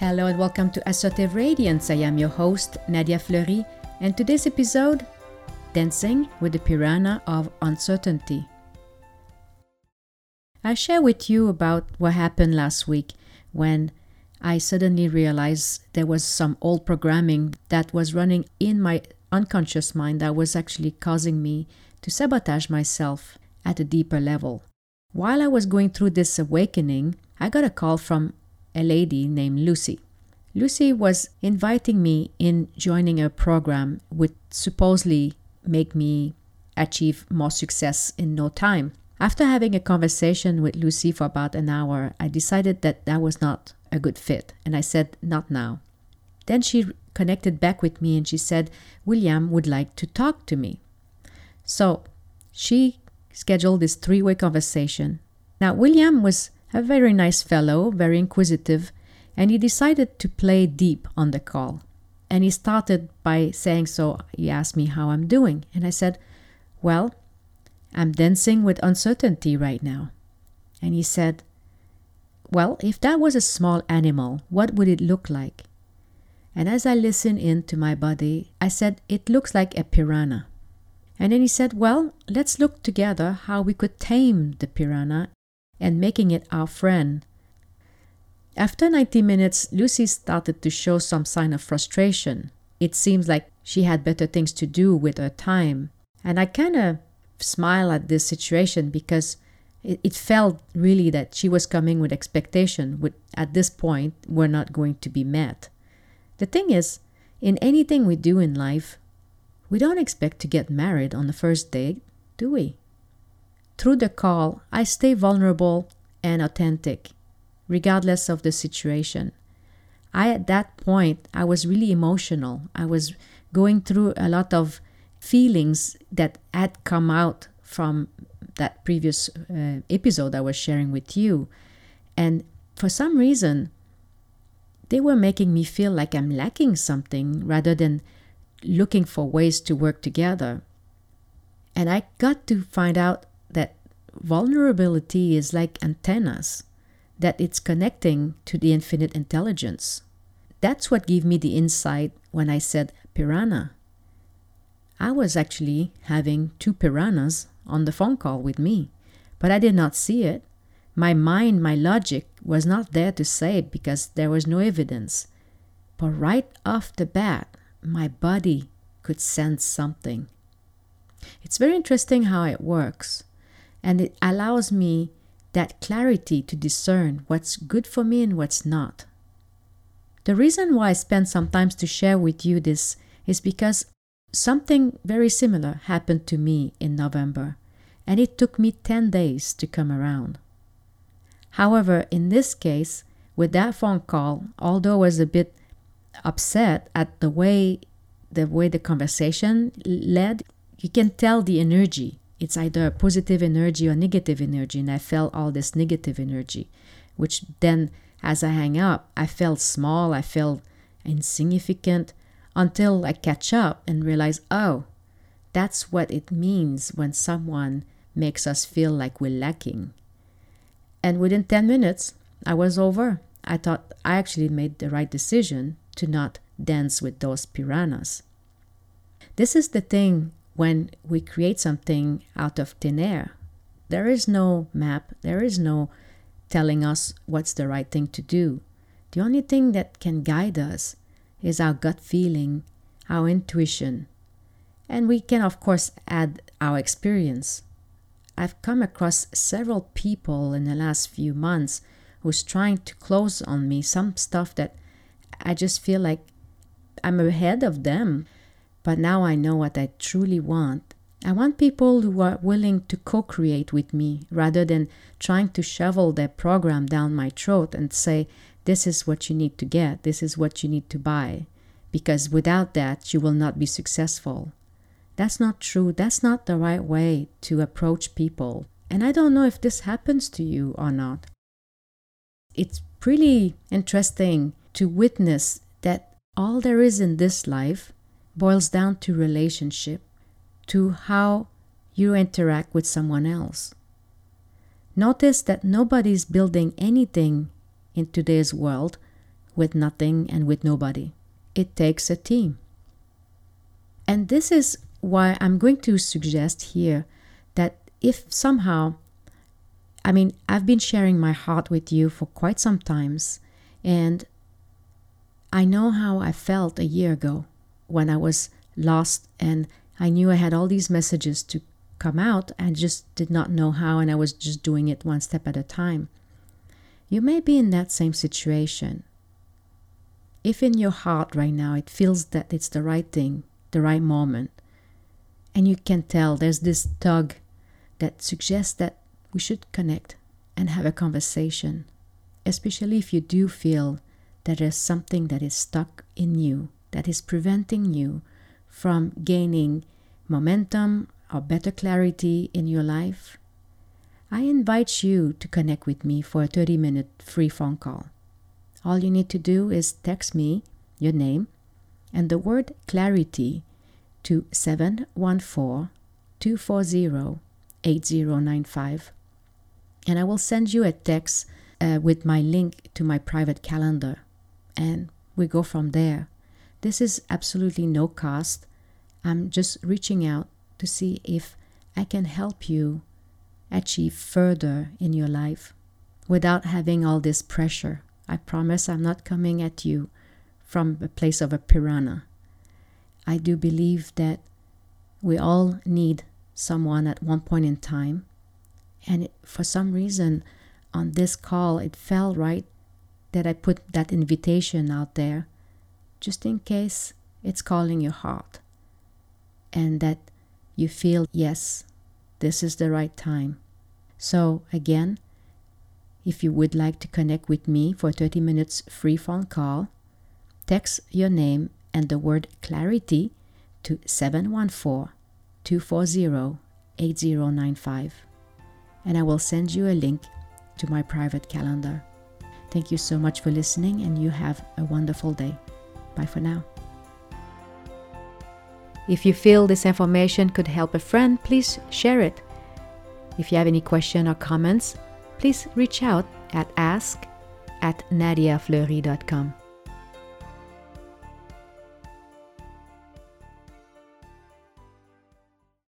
Hello and welcome to Assertive Radiance. I am your host, Nadia Fleury, and today's episode Dancing with the Piranha of Uncertainty. I share with you about what happened last week when I suddenly realized there was some old programming that was running in my unconscious mind that was actually causing me to sabotage myself at a deeper level. While I was going through this awakening, I got a call from a lady named Lucy. Lucy was inviting me in joining a program which supposedly make me achieve more success in no time. After having a conversation with Lucy for about an hour, I decided that that was not a good fit, and I said, Not now. Then she connected back with me and she said, William would like to talk to me. So she scheduled this three way conversation. Now, William was a very nice fellow, very inquisitive, and he decided to play deep on the call. And he started by saying, So he asked me how I'm doing. And I said, Well, I'm dancing with uncertainty right now. And he said, Well, if that was a small animal, what would it look like? And as I listened in to my body, I said, It looks like a piranha. And then he said, Well, let's look together how we could tame the piranha and making it our friend. After 90 minutes, Lucy started to show some sign of frustration. It seems like she had better things to do with her time. And I kind of smile at this situation because it, it, felt really that she was coming with expectation which at this point were not going to be met. The thing is, in anything we do in life, we don't expect to get married on the first date, do we? Through the call, I stay vulnerable and authentic, regardless of the situation. I, at that point, I was really emotional. I was going through a lot of feelings that had come out from that previous uh, episode I was sharing with you. And for some reason, they were making me feel like I'm lacking something rather than looking for ways to work together. And I got to find out that vulnerability is like antennas, that it's connecting to the infinite intelligence. That's what gave me the insight when I said piranha. I was actually having two piranhas on the phone call with me, but I did not see it. My mind, my logic was not there to say it because there was no evidence. But right off the bat, my body could sense something. It's very interesting how it works, and it allows me that clarity to discern what's good for me and what's not. The reason why I spend some time to share with you this is because something very similar happened to me in November, and it took me 10 days to come around. However, in this case, with that phone call, although I was a bit upset at the way the way the conversation led, you can tell the energy. It's either positive energy or negative energy. And I felt all this negative energy, which then, as I hang up, I felt small, I felt insignificant until I catch up and realize, oh, that's what it means when someone makes us feel like we're lacking. And within 10 minutes, I was over. I thought I actually made the right decision to not dance with those piranhas. This is the thing when we create something out of thin air. There is no map, there is no telling us what's the right thing to do. The only thing that can guide us is our gut feeling, our intuition. And we can, of course, add our experience. I've come across several people in the last few months who's trying to close on me some stuff that I just feel like I'm ahead of them. But now I know what I truly want. I want people who are willing to co create with me rather than trying to shovel their program down my throat and say, This is what you need to get, this is what you need to buy. Because without that, you will not be successful. That's not true. That's not the right way to approach people. And I don't know if this happens to you or not. It's pretty interesting to witness that all there is in this life boils down to relationship, to how you interact with someone else. Notice that nobody is building anything in today's world with nothing and with nobody. It takes a team. And this is why I'm going to suggest here that if somehow, I mean, I've been sharing my heart with you for quite some times, and I know how I felt a year ago when I was lost and I knew I had all these messages to come out. I just did not know how, and I was just doing it one step at a time. You may be in that same situation. If in your heart right now it feels that it's the right thing, the right moment, and you can tell there's this tug that suggests that we should connect and have a conversation, especially if you do feel that there's something that is stuck in you that is preventing you from gaining momentum or better clarity in your life, I invite you to connect with me for a 30 minute free phone call. All you need to do is text me your name and the word clarity to 714 240 8095 and I will send you a text uh, with my link to my private calendar and we go from there. This is absolutely no cost. I'm just reaching out to see if I can help you achieve further in your life without having all this pressure. I promise I'm not coming at you from a place of a piranha. I do believe that we all need someone at one point in time. And for some reason, on this call, it felt right that I put that invitation out there just in case it's calling your heart and that you feel, yes, this is the right time. So, again, if you would like to connect with me for 30 minutes free phone call, text your name and the word clarity to 714 240 8095 and I will send you a link to my private calendar. Thank you so much for listening and you have a wonderful day. Bye for now. If you feel this information could help a friend, please share it. If you have any question or comments, please reach out at ask at nadiafleury.com.